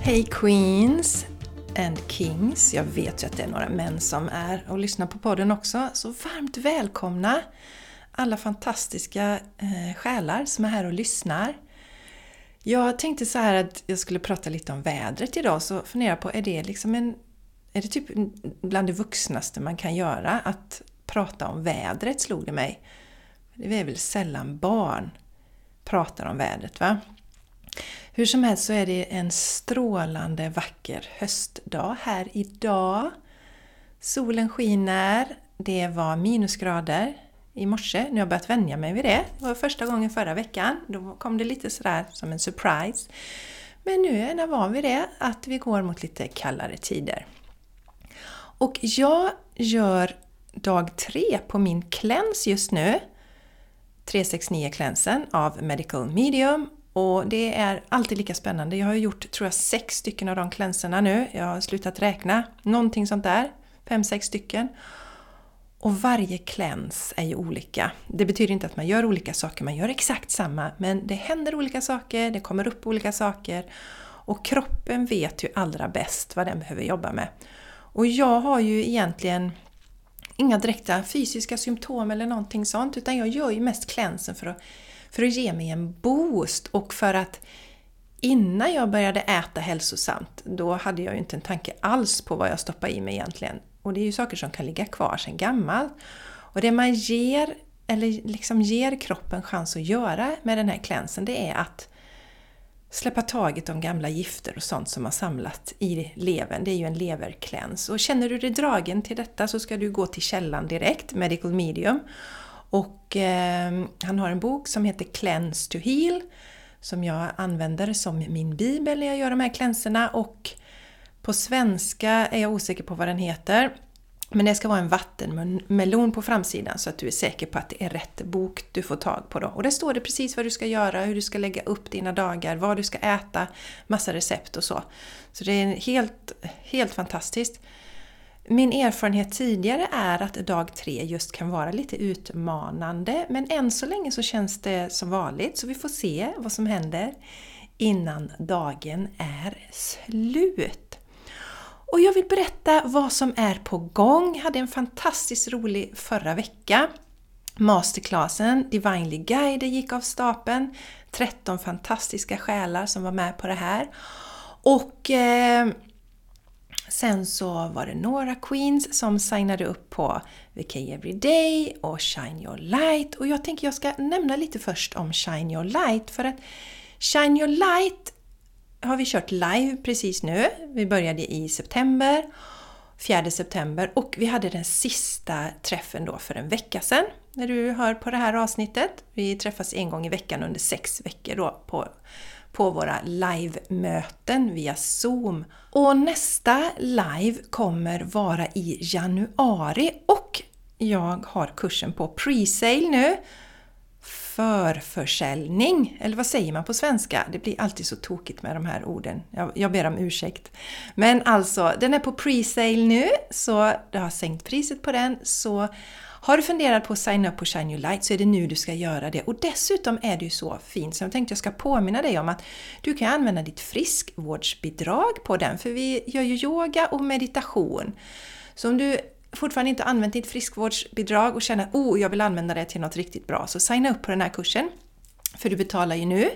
Hej Queens and Kings! Jag vet ju att det är några män som är och lyssnar på podden också, så varmt välkomna alla fantastiska eh, själar som är här och lyssnar. Jag tänkte så här att jag skulle prata lite om vädret idag, så fundera jag på, är det liksom en... Är det typ bland det vuxnaste man kan göra? Att prata om vädret, slog det mig. Det är väl sällan barn pratar om vädret, va? Hur som helst så är det en strålande vacker höstdag här idag. Solen skiner, det var minusgrader i morse. Nu har jag börjat vänja mig vid det. Det var första gången förra veckan. Då kom det lite sådär som en surprise. Men nu är jag van vid det, att vi går mot lite kallare tider. Och jag gör dag tre på min cleanse just nu. 369 cleansen av Medical Medium och det är alltid lika spännande. Jag har gjort, tror jag, sex stycken av de cleanserna nu. Jag har slutat räkna. Någonting sånt där. Fem, sex stycken. Och varje cleanse är ju olika. Det betyder inte att man gör olika saker, man gör exakt samma. Men det händer olika saker, det kommer upp olika saker. Och kroppen vet ju allra bäst vad den behöver jobba med. Och jag har ju egentligen inga direkta fysiska symptom eller någonting sånt, utan jag gör ju mest cleansen för att för att ge mig en boost och för att innan jag började äta hälsosamt, då hade jag ju inte en tanke alls på vad jag stoppade i mig egentligen. Och det är ju saker som kan ligga kvar sedan gammalt. Och det man ger, eller liksom ger kroppen chans att göra med den här klänsen, det är att släppa taget om gamla gifter och sånt som har samlat i levern. Det är ju en leverkläns. Och känner du dig dragen till detta så ska du gå till källan direkt, Medical Medium, och eh, han har en bok som heter Cleanse to Heal som jag använder som min bibel när jag gör de här klänserna och på svenska är jag osäker på vad den heter. Men det ska vara en vattenmelon på framsidan så att du är säker på att det är rätt bok du får tag på. Då. Och där står det precis vad du ska göra, hur du ska lägga upp dina dagar, vad du ska äta, massa recept och så. Så det är helt, helt fantastiskt. Min erfarenhet tidigare är att dag tre just kan vara lite utmanande men än så länge så känns det som vanligt så vi får se vad som händer innan dagen är slut. Och jag vill berätta vad som är på gång. Jag hade en fantastiskt rolig förra vecka. Masterclassen Divinely Guider gick av stapeln. 13 fantastiska själar som var med på det här. Och eh, Sen så var det några Queens som signade upp på VK Everyday och Shine Your Light. Och jag tänker jag ska nämna lite först om Shine Your Light för att Shine Your Light har vi kört live precis nu. Vi började i september, 4 september och vi hade den sista träffen då för en vecka sedan när du hör på det här avsnittet. Vi träffas en gång i veckan under sex veckor då på på våra live-möten via Zoom. Och nästa live kommer vara i januari och jag har kursen på pre-sale nu. Förförsäljning, eller vad säger man på svenska? Det blir alltid så tokigt med de här orden. Jag, jag ber om ursäkt. Men alltså, den är på pre-sale nu, så jag har sänkt priset på den. Så har du funderat på att signa upp på Shine Your Light så är det nu du ska göra det. Och dessutom är det ju så fint så jag tänkte jag ska påminna dig om att du kan använda ditt friskvårdsbidrag på den, för vi gör ju yoga och meditation. Så om du fortfarande inte använt ditt friskvårdsbidrag och känner att oh, jag vill använda det till något riktigt bra, så signa upp på den här kursen. För du betalar ju nu.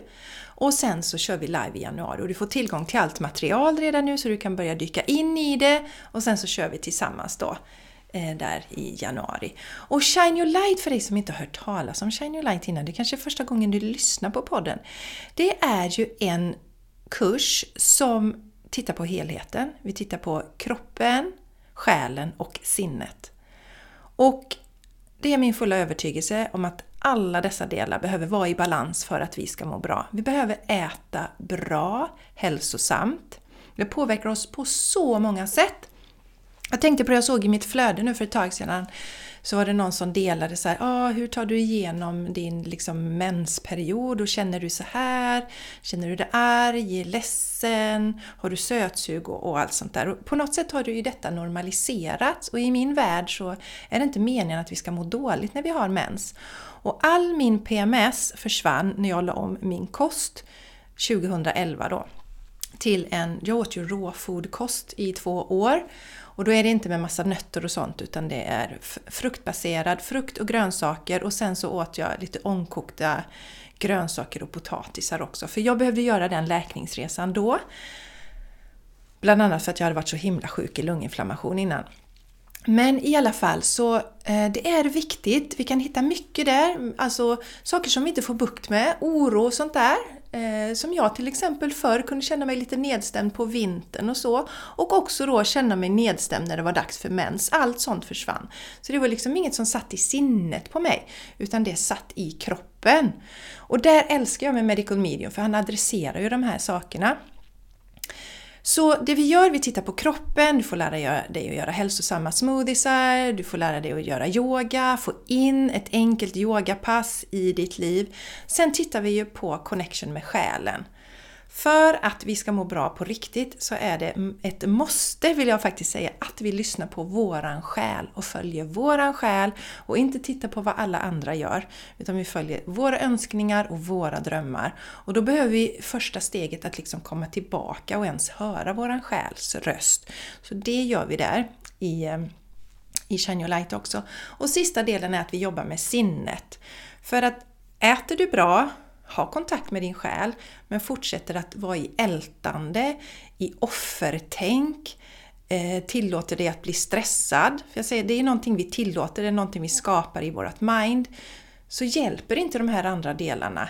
Och sen så kör vi live i januari och du får tillgång till allt material redan nu så du kan börja dyka in i det och sen så kör vi tillsammans då Eh, där i januari. Och Shine Your Light för dig som inte har hört talas om Shine Your Light innan, det kanske är första gången du lyssnar på podden. Det är ju en kurs som tittar på helheten. Vi tittar på kroppen, själen och sinnet. Och det är min fulla övertygelse om att alla dessa delar behöver vara i balans för att vi ska må bra. Vi behöver äta bra, hälsosamt. Det påverkar oss på så många sätt. Jag tänkte på det jag såg i mitt flöde nu för ett tag sedan. Så var det någon som delade så här, ah, hur tar du igenom din liksom, mensperiod och känner du så här? Känner du dig arg, ledsen? Har du sötsug och, och allt sånt där? Och på något sätt har du ju detta normaliserats och i min värld så är det inte meningen att vi ska må dåligt när vi har mens. Och all min PMS försvann när jag la om min kost 2011 då till en, jag åt ju råfodkost i två år och då är det inte med massa nötter och sånt utan det är fruktbaserad, frukt och grönsaker och sen så åt jag lite ångkokta grönsaker och potatisar också. För jag behövde göra den läkningsresan då. Bland annat för att jag hade varit så himla sjuk i lunginflammation innan. Men i alla fall så eh, det är viktigt, vi kan hitta mycket där, alltså saker som vi inte får bukt med, oro och sånt där. Eh, som jag till exempel förr kunde känna mig lite nedstämd på vintern och så. Och också då känna mig nedstämd när det var dags för mens. Allt sånt försvann. Så det var liksom inget som satt i sinnet på mig, utan det satt i kroppen. Och där älskar jag med Medical Medium, för han adresserar ju de här sakerna. Så det vi gör, vi tittar på kroppen, du får lära dig att göra hälsosamma smoothiesar, du får lära dig att göra yoga, få in ett enkelt yogapass i ditt liv. Sen tittar vi ju på connection med själen. För att vi ska må bra på riktigt så är det ett måste, vill jag faktiskt säga, att vi lyssnar på våran själ och följer våran själ och inte tittar på vad alla andra gör. Utan vi följer våra önskningar och våra drömmar. Och då behöver vi första steget att liksom komma tillbaka och ens höra våran själs röst. Så det gör vi där i, ehm, i Shine Your Light också. Och sista delen är att vi jobbar med sinnet. För att äter du bra ha kontakt med din själ, men fortsätter att vara i ältande, i offertänk, eh, tillåter dig att bli stressad. För jag säger, det är någonting vi tillåter, det är någonting vi skapar i vårt mind. Så hjälper inte de här andra delarna.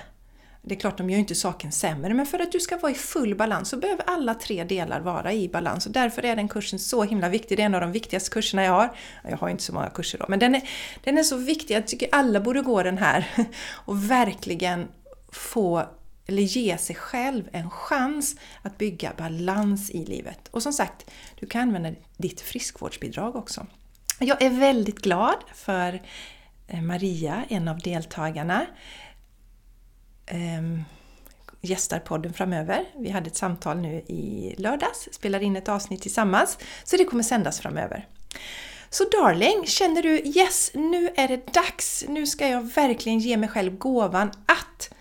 Det är klart, de gör inte saken sämre, men för att du ska vara i full balans så behöver alla tre delar vara i balans. Och därför är den kursen så himla viktig. Det är en av de viktigaste kurserna jag har. Jag har inte så många kurser då, men den är, den är så viktig. Jag tycker alla borde gå den här och verkligen få eller ge sig själv en chans att bygga balans i livet. Och som sagt, du kan använda ditt friskvårdsbidrag också. Jag är väldigt glad för eh, Maria, en av deltagarna, ähm, gästar podden framöver. Vi hade ett samtal nu i lördags, spelade in ett avsnitt tillsammans, så det kommer sändas framöver. Så darling, känner du yes, nu är det dags, nu ska jag verkligen ge mig själv gåvan att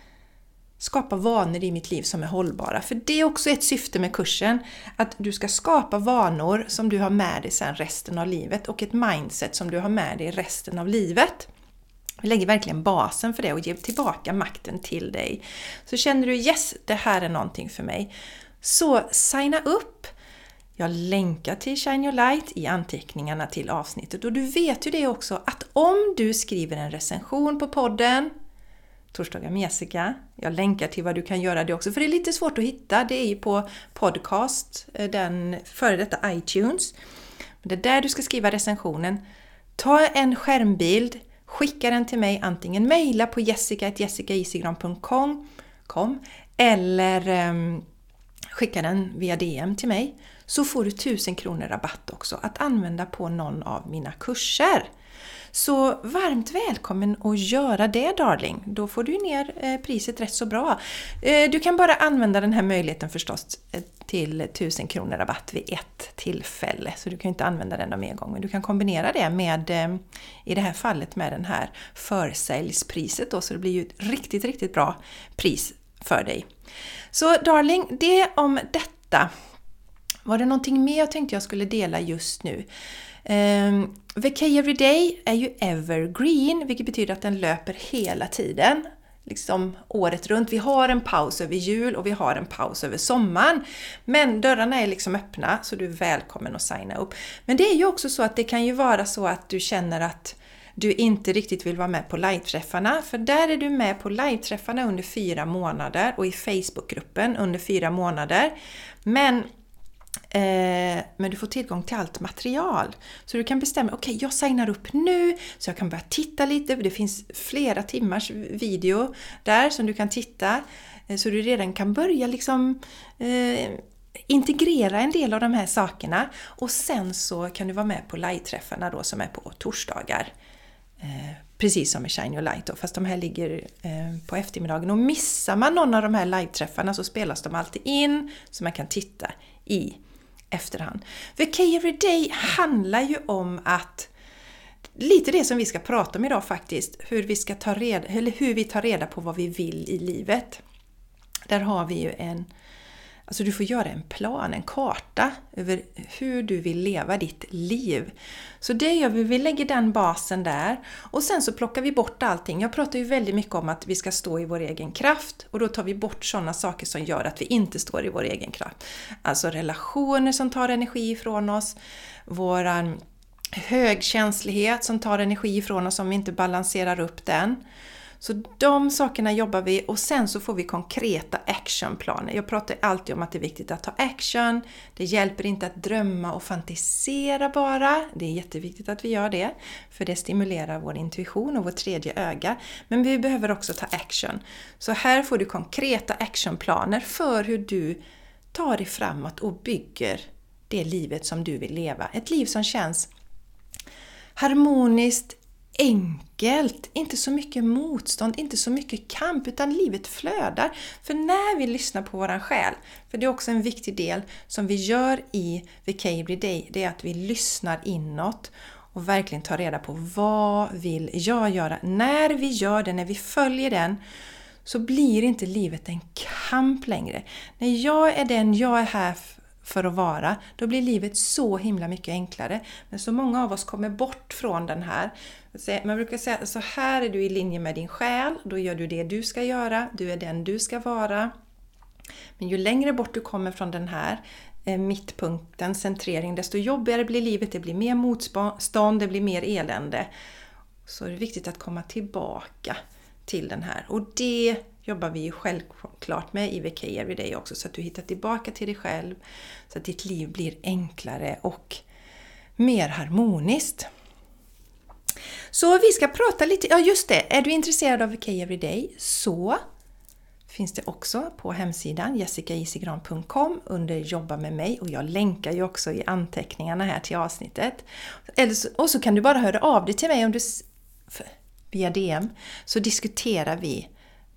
skapa vanor i mitt liv som är hållbara. För det är också ett syfte med kursen, att du ska skapa vanor som du har med dig sen resten av livet och ett mindset som du har med dig resten av livet. Vi lägger verkligen basen för det och ger tillbaka makten till dig. Så känner du yes, det här är någonting för mig. Så signa upp! Jag länkar till Shine Your Light i anteckningarna till avsnittet och du vet ju det också att om du skriver en recension på podden Torsdagar med Jessica. Jag länkar till vad du kan göra det också, för det är lite svårt att hitta. Det är ju på podcast, eh, den före detta iTunes. Det är där du ska skriva recensionen. Ta en skärmbild, skicka den till mig, antingen mejla på jessica.jessicaisigran.com eller um, skicka den via DM till mig. Så får du 1000 kronor rabatt också att använda på någon av mina kurser. Så varmt välkommen att göra det darling! Då får du ner eh, priset rätt så bra. Eh, du kan bara använda den här möjligheten förstås eh, till 1000 kronor rabatt vid ett tillfälle. Så du kan inte använda den mer Men Du kan kombinera det med, i det här fallet, med den här försäljspriset då, så det blir ju ett riktigt, riktigt bra pris för dig. Så darling, det om detta. Var det någonting mer jag tänkte jag skulle dela just nu? Ehm, Vacay Every Day är ju evergreen, vilket betyder att den löper hela tiden. Liksom året runt. Vi har en paus över jul och vi har en paus över sommaren. Men dörrarna är liksom öppna så du är välkommen att signa upp. Men det är ju också så att det kan ju vara så att du känner att du inte riktigt vill vara med på live-träffarna. För där är du med på live-träffarna under fyra månader och i Facebookgruppen under fyra månader. Men Eh, men du får tillgång till allt material. Så du kan bestämma, okej okay, jag signar upp nu så jag kan börja titta lite. Det finns flera timmars video där som du kan titta. Eh, så du redan kan börja liksom eh, integrera en del av de här sakerna. Och sen så kan du vara med på live-träffarna då som är på torsdagar. Eh, precis som med Shine Your Light då, fast de här ligger eh, på eftermiddagen. Och missar man någon av de här live-träffarna så spelas de alltid in så man kan titta i efterhand. För Key Every Day handlar ju om att Lite det som vi ska prata om idag faktiskt, hur vi, ska ta reda, eller hur vi tar reda på vad vi vill i livet. Där har vi ju en... Alltså du får göra en plan, en karta över hur du vill leva ditt liv. Så det gör vi, vi lägger den basen där och sen så plockar vi bort allting. Jag pratar ju väldigt mycket om att vi ska stå i vår egen kraft och då tar vi bort sådana saker som gör att vi inte står i vår egen kraft. Alltså relationer som tar energi ifrån oss, våran högkänslighet som tar energi ifrån oss om vi inte balanserar upp den. Så de sakerna jobbar vi och sen så får vi konkreta actionplaner. Jag pratar alltid om att det är viktigt att ta action. Det hjälper inte att drömma och fantisera bara. Det är jätteviktigt att vi gör det, för det stimulerar vår intuition och vårt tredje öga. Men vi behöver också ta action. Så här får du konkreta actionplaner för hur du tar dig framåt och bygger det livet som du vill leva. Ett liv som känns harmoniskt, enkelt, inte så mycket motstånd, inte så mycket kamp, utan livet flödar. För när vi lyssnar på våran själ, för det är också en viktig del som vi gör i VK Day, det är att vi lyssnar inåt och verkligen tar reda på vad vill jag göra? När vi gör det, när vi följer den, så blir inte livet en kamp längre. När jag är den jag är här för att vara, då blir livet så himla mycket enklare. Men så många av oss kommer bort från den här. Man brukar säga att så här är du i linje med din själ, då gör du det du ska göra, du är den du ska vara. Men ju längre bort du kommer från den här eh, mittpunkten, centrering, desto jobbigare blir livet, det blir mer motstånd, det blir mer elände. Så är det viktigt att komma tillbaka till den här. Och det jobbar vi ju självklart med i Everyday också, så att du hittar tillbaka till dig själv, så att ditt liv blir enklare och mer harmoniskt. Så vi ska prata lite, ja just det, är du intresserad av IVK Everyday så finns det också på hemsidan jessicaisigran.com under Jobba med mig och jag länkar ju också i anteckningarna här till avsnittet. och så kan du bara höra av dig till mig om du, via DM så diskuterar vi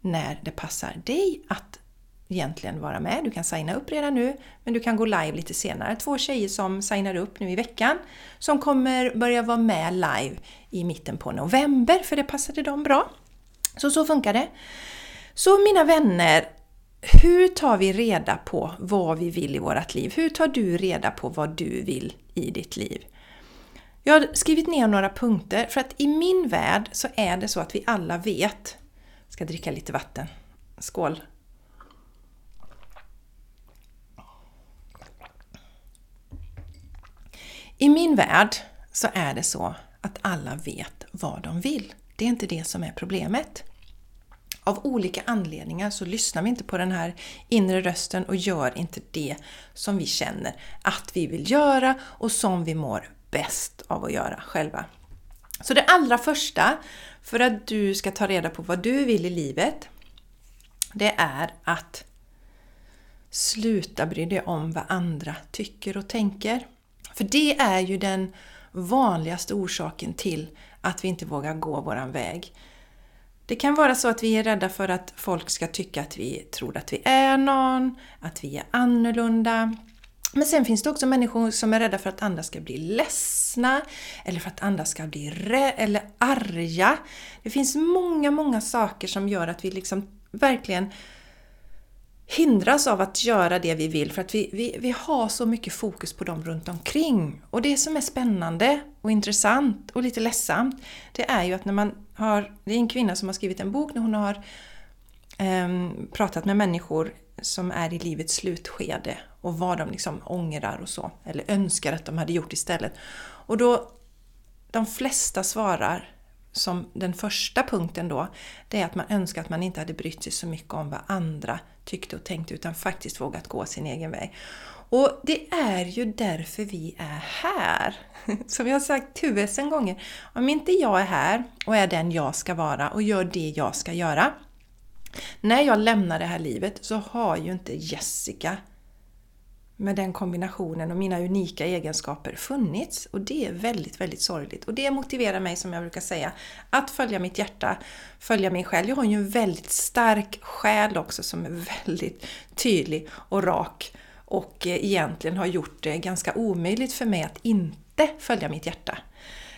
när det passar dig att egentligen vara med. Du kan signa upp redan nu, men du kan gå live lite senare. Två tjejer som signar upp nu i veckan som kommer börja vara med live i mitten på november, för det passade dem bra. Så så funkar det. Så mina vänner, hur tar vi reda på vad vi vill i vårt liv? Hur tar du reda på vad du vill i ditt liv? Jag har skrivit ner några punkter för att i min värld så är det så att vi alla vet ska dricka lite vatten. Skål! I min värld så är det så att alla vet vad de vill. Det är inte det som är problemet. Av olika anledningar så lyssnar vi inte på den här inre rösten och gör inte det som vi känner att vi vill göra och som vi mår bäst av att göra själva. Så det allra första för att du ska ta reda på vad du vill i livet, det är att sluta bry dig om vad andra tycker och tänker. För det är ju den vanligaste orsaken till att vi inte vågar gå våran väg. Det kan vara så att vi är rädda för att folk ska tycka att vi tror att vi är någon, att vi är annorlunda, men sen finns det också människor som är rädda för att andra ska bli ledsna eller för att andra ska bli eller arga. Det finns många, många saker som gör att vi liksom verkligen hindras av att göra det vi vill för att vi, vi, vi har så mycket fokus på dem runt omkring. Och det som är spännande och intressant och lite ledsamt det är ju att när man har, det är en kvinna som har skrivit en bok när hon har eh, pratat med människor som är i livets slutskede och vad de liksom ångrar och så, eller önskar att de hade gjort istället. Och då, de flesta svarar som den första punkten då, det är att man önskar att man inte hade brytt sig så mycket om vad andra tyckte och tänkte utan faktiskt vågat gå sin egen väg. Och det är ju därför vi är här. Som jag har sagt tusen gånger, om inte jag är här och är den jag ska vara och gör det jag ska göra, när jag lämnar det här livet så har ju inte Jessica med den kombinationen och mina unika egenskaper funnits. Och det är väldigt, väldigt sorgligt. Och det motiverar mig, som jag brukar säga, att följa mitt hjärta, följa min själ. Jag har ju en väldigt stark själ också som är väldigt tydlig och rak och egentligen har gjort det ganska omöjligt för mig att inte följa mitt hjärta.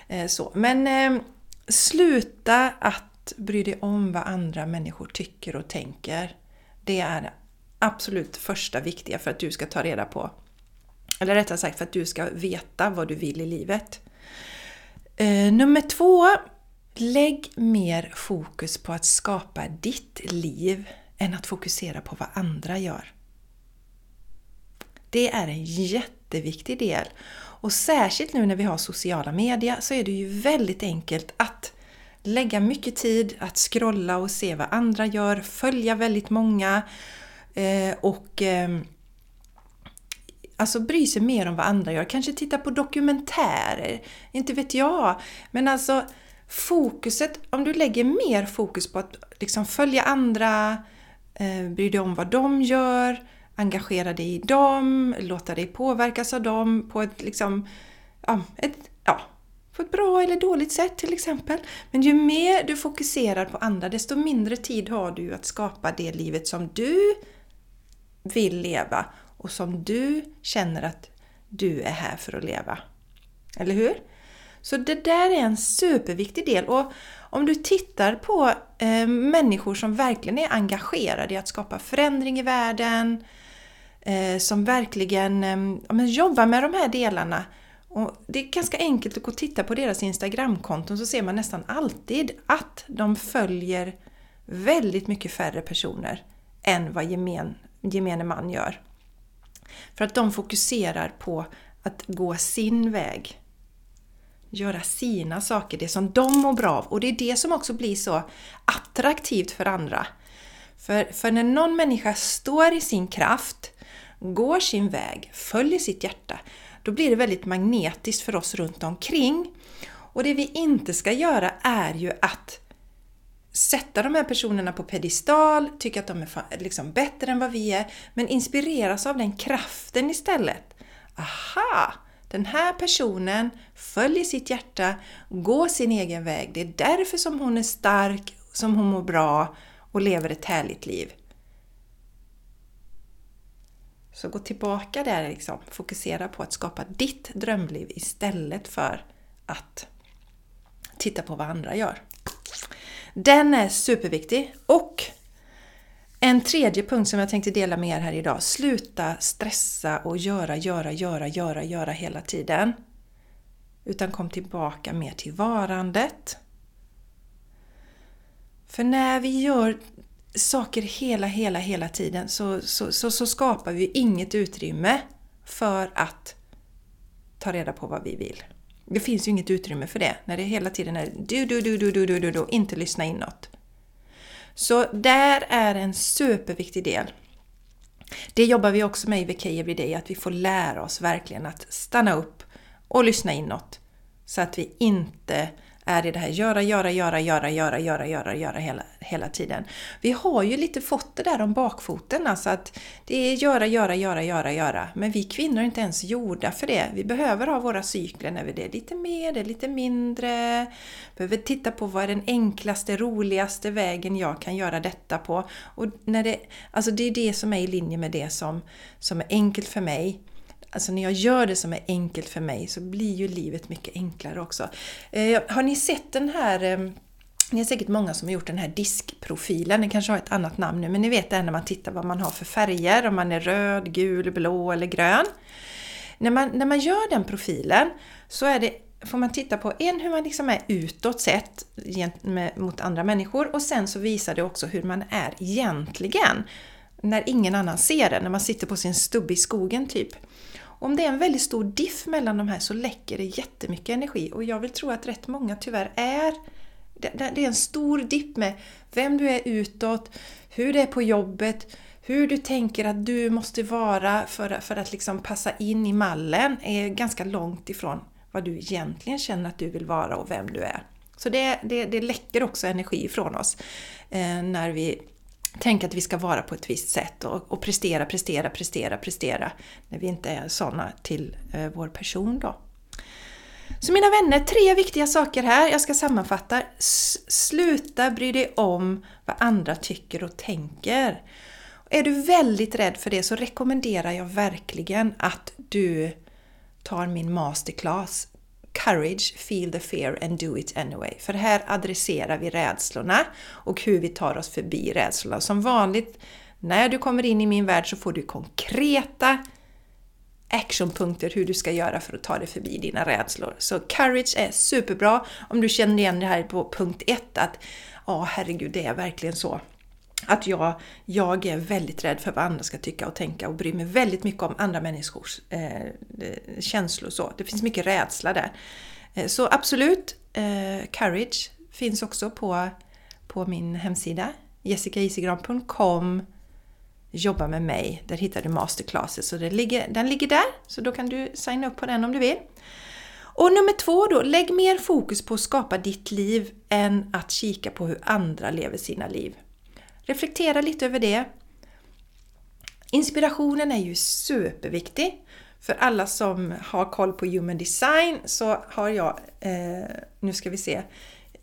Eh, så. Men eh, sluta att bry dig om vad andra människor tycker och tänker. Det är absolut första viktiga för att du ska ta reda på. Eller rättare sagt för att du ska veta vad du vill i livet. Eh, nummer två. Lägg mer fokus på att skapa ditt liv än att fokusera på vad andra gör. Det är en jätteviktig del. Och särskilt nu när vi har sociala medier så är det ju väldigt enkelt att lägga mycket tid att scrolla och se vad andra gör, följa väldigt många eh, och eh, alltså bry sig mer om vad andra gör. Kanske titta på dokumentärer, inte vet jag. Men alltså fokuset, om du lägger mer fokus på att liksom följa andra, eh, bry dig om vad de gör, engagera dig i dem, låta dig påverkas av dem på ett, liksom, ja, ett, ja, på ett bra eller dåligt sätt till exempel. Men ju mer du fokuserar på andra, desto mindre tid har du att skapa det livet som du vill leva och som du känner att du är här för att leva. Eller hur? Så det där är en superviktig del. Och om du tittar på eh, människor som verkligen är engagerade i att skapa förändring i världen, eh, som verkligen eh, jobbar med de här delarna. Och det är ganska enkelt att gå och titta på deras Instagramkonton så ser man nästan alltid att de följer väldigt mycket färre personer än vad gemen, gemene man gör. För att de fokuserar på att gå sin väg. Göra sina saker, det som de mår bra av. Och det är det som också blir så attraktivt för andra. För, för när någon människa står i sin kraft, går sin väg, följer sitt hjärta, då blir det väldigt magnetiskt för oss runt omkring. Och det vi inte ska göra är ju att sätta de här personerna på pedestal, tycka att de är liksom bättre än vad vi är, men inspireras av den kraften istället. Aha! Den här personen följer sitt hjärta, går sin egen väg. Det är därför som hon är stark, som hon mår bra och lever ett härligt liv. Så gå tillbaka där liksom. Fokusera på att skapa ditt drömliv istället för att titta på vad andra gör. Den är superviktig. Och en tredje punkt som jag tänkte dela med er här idag. Sluta stressa och göra, göra, göra, göra, göra hela tiden. Utan kom tillbaka mer till varandet. För när vi gör saker hela, hela, hela tiden så, så, så, så skapar vi inget utrymme för att ta reda på vad vi vill. Det finns ju inget utrymme för det när det hela tiden är du, du, du, du, du, du, du, du inte lyssna inåt. Så där är en superviktig del. Det jobbar vi också med i VK Everyday, att vi får lära oss verkligen att stanna upp och lyssna inåt. Så att vi inte är i det här göra, göra, göra, göra, göra, göra, göra, göra hela, hela tiden. Vi har ju lite fått det där om bakfoten, alltså att det är göra, göra, göra, göra, göra. Men vi kvinnor är inte ens gjorda för det. Vi behöver ha våra cykler när det är lite mer, det är lite mindre. Behöver titta på vad är den enklaste, roligaste vägen jag kan göra detta på. Och när det, alltså det är det som är i linje med det som, som är enkelt för mig Alltså när jag gör det som är enkelt för mig så blir ju livet mycket enklare också. Eh, har ni sett den här eh, ni är säkert många som har gjort den här diskprofilen, den kanske har ett annat namn nu, men ni vet det när man tittar vad man har för färger, om man är röd, gul, blå eller grön. När man, när man gör den profilen så är det, får man titta på en hur man liksom är utåt sett mot andra människor och sen så visar det också hur man är egentligen. När ingen annan ser det, när man sitter på sin stubbe i skogen typ. Om det är en väldigt stor diff mellan de här så läcker det jättemycket energi och jag vill tro att rätt många tyvärr är det är en stor dipp med vem du är utåt, hur det är på jobbet, hur du tänker att du måste vara för, för att liksom passa in i mallen är ganska långt ifrån vad du egentligen känner att du vill vara och vem du är. Så det, det, det läcker också energi ifrån oss eh, när vi tänka att vi ska vara på ett visst sätt och, och prestera, prestera, prestera, prestera när vi inte är sådana till eh, vår person då. Så mina vänner, tre viktiga saker här. Jag ska sammanfatta. S sluta bry dig om vad andra tycker och tänker. Är du väldigt rädd för det så rekommenderar jag verkligen att du tar min masterclass Courage, feel the fear and do it anyway. För här adresserar vi rädslorna och hur vi tar oss förbi rädslorna. Som vanligt När du kommer in i min värld så får du konkreta actionpunkter hur du ska göra för att ta dig förbi dina rädslor. Så courage är superbra om du känner igen det här på punkt 1 att ja, herregud, det är verkligen så. Att jag, jag är väldigt rädd för vad andra ska tycka och tänka och bryr mig väldigt mycket om andra människors eh, eh känslor. Så. Det finns mycket rädsla där. Eh, så absolut, eh, courage finns också på, på min hemsida jessicaisigran.com Jobba med mig. Där hittar du masterclasses. Så den ligger, den ligger där, så då kan du signa upp på den om du vill. Och nummer två då, lägg mer fokus på att skapa ditt liv än att kika på hur andra lever sina liv. Reflektera lite över det. Inspirationen är ju superviktig. För alla som har koll på Human Design så har jag, eh, nu ska vi se,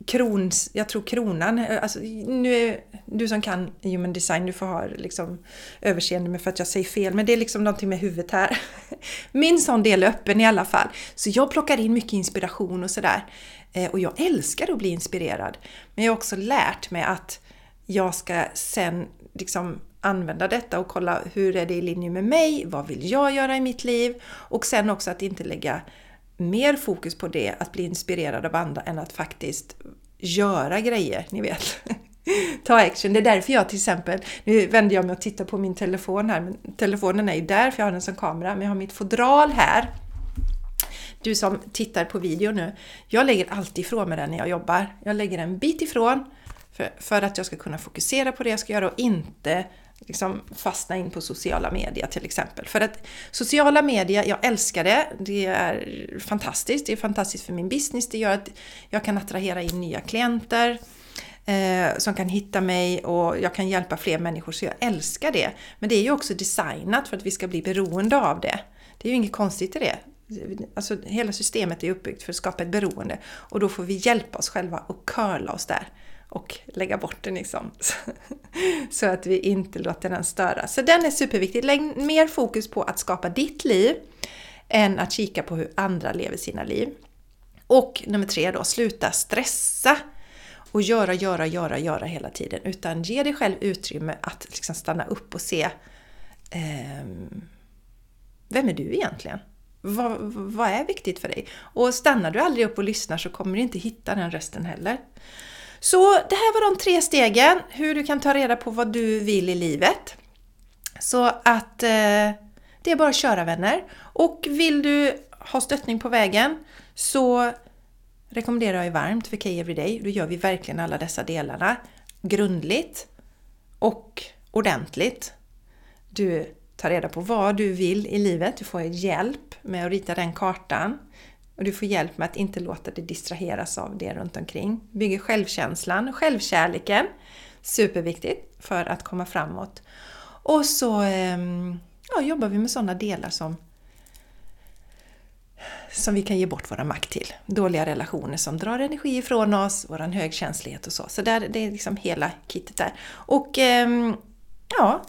krons, jag tror kronan, eh, alltså, nu är, du som kan human design, du får ha liksom överseende med för att jag säger fel, men det är liksom någonting med huvudet här. Min sån del är öppen i alla fall. Så jag plockar in mycket inspiration och sådär. Eh, och jag älskar att bli inspirerad. Men jag har också lärt mig att jag ska sen liksom använda detta och kolla hur är det i linje med mig? Vad vill jag göra i mitt liv? Och sen också att inte lägga mer fokus på det, att bli inspirerad av andra, än att faktiskt göra grejer, ni vet. Ta action. Det är därför jag till exempel, nu vänder jag mig och tittar på min telefon här, men telefonen är ju där för jag har den som kamera, men jag har mitt fodral här. Du som tittar på video nu, jag lägger alltid ifrån mig den när jag jobbar. Jag lägger en bit ifrån för, för att jag ska kunna fokusera på det jag ska göra och inte liksom fastna in på sociala medier till exempel. För att sociala medier, jag älskar det. Det är fantastiskt. Det är fantastiskt för min business. Det gör att jag kan attrahera in nya klienter eh, som kan hitta mig och jag kan hjälpa fler människor. Så jag älskar det. Men det är ju också designat för att vi ska bli beroende av det. Det är ju inget konstigt i det. Alltså, hela systemet är uppbyggt för att skapa ett beroende och då får vi hjälpa oss själva och curla oss där och lägga bort den liksom. Så att vi inte låter den störa. Så den är superviktig. Lägg mer fokus på att skapa ditt liv än att kika på hur andra lever sina liv. Och nummer tre då, sluta stressa och göra, göra, göra, göra hela tiden. Utan ge dig själv utrymme att liksom stanna upp och se eh, Vem är du egentligen? Vad, vad är viktigt för dig? Och stannar du aldrig upp och lyssnar så kommer du inte hitta den rösten heller. Så det här var de tre stegen, hur du kan ta reda på vad du vill i livet. Så att eh, det är bara att köra vänner. Och vill du ha stöttning på vägen så rekommenderar jag varmt för Key Everyday. Då gör vi verkligen alla dessa delarna grundligt och ordentligt. Du tar reda på vad du vill i livet, du får hjälp med att rita den kartan. Och du får hjälp med att inte låta dig distraheras av det runt omkring. Bygger självkänslan, självkärleken. Superviktigt för att komma framåt. Och så ehm, ja, jobbar vi med sådana delar som som vi kan ge bort våra makt till. Dåliga relationer som drar energi ifrån oss, våran högkänslighet och så. Så där, det är liksom hela kittet där. Och ehm, ja,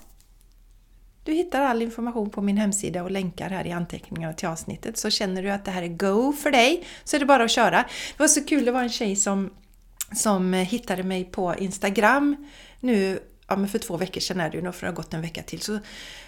du hittar all information på min hemsida och länkar här i anteckningarna till avsnittet. Så känner du att det här är go för dig så är det bara att köra. Det var så kul, det var en tjej som, som hittade mig på Instagram nu ja, men för två veckor sedan är det ju, för det har gått en vecka till. Så,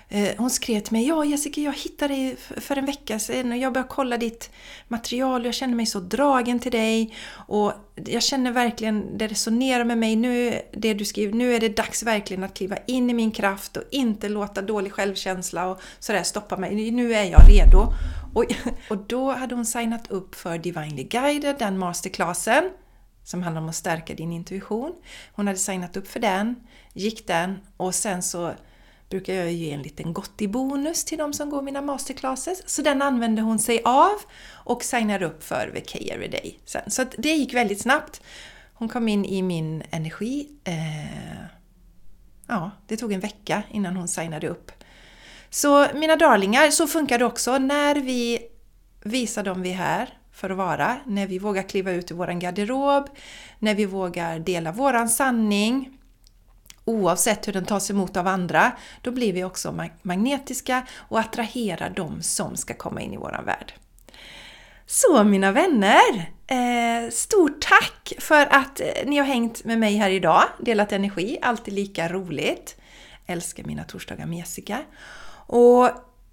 eh, hon skrev till mig, ja Jessica jag hittade dig för en vecka sedan och jag började kolla ditt material och jag känner mig så dragen till dig. Och jag känner verkligen, det resonerar med mig nu, det du skriver, nu är det dags verkligen att kliva in i min kraft och inte låta dålig självkänsla och sådär stoppa mig. Nu är jag redo. Och, och då hade hon signat upp för Divinely Guided, den masterclassen som handlar om att stärka din intuition. Hon hade signat upp för den, gick den och sen så brukar jag ge en liten gottibonus till de som går mina masterclasses. Så den använde hon sig av och signade upp för VK Everyday sen. Så det gick väldigt snabbt. Hon kom in i min energi. Eh, ja, det tog en vecka innan hon signade upp. Så mina darlingar, så funkar det också när vi visar dem vi är här för att vara, när vi vågar kliva ut ur våran garderob, när vi vågar dela våran sanning, oavsett hur den tas emot av andra, då blir vi också magnetiska och attraherar de som ska komma in i våran värld. Så mina vänner! Eh, stort tack för att eh, ni har hängt med mig här idag, delat energi, alltid lika roligt. älskar mina torsdagar med Jessica. Och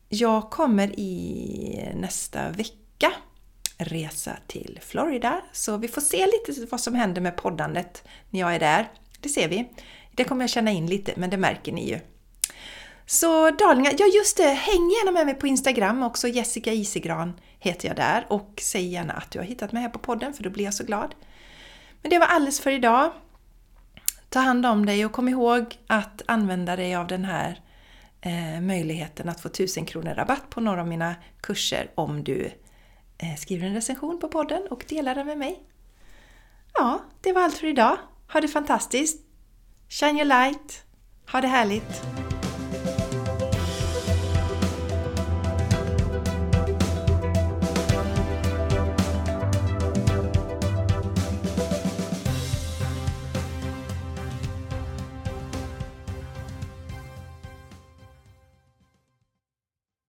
jag kommer i nästa vecka resa till Florida. Så vi får se lite vad som händer med poddandet när jag är där. Det ser vi. Det kommer jag känna in lite, men det märker ni ju. Så darlingar, ja just det, häng gärna med mig på Instagram också, Jessica Isigran heter jag där och säg gärna att du har hittat mig här på podden för då blir jag så glad. Men det var alldeles för idag. Ta hand om dig och kom ihåg att använda dig av den här eh, möjligheten att få 1000 kronor rabatt på några av mina kurser om du eh, skriver en recension på podden och delar den med mig. Ja, det var allt för idag. Ha det fantastiskt! Shine your light! Ha det härligt!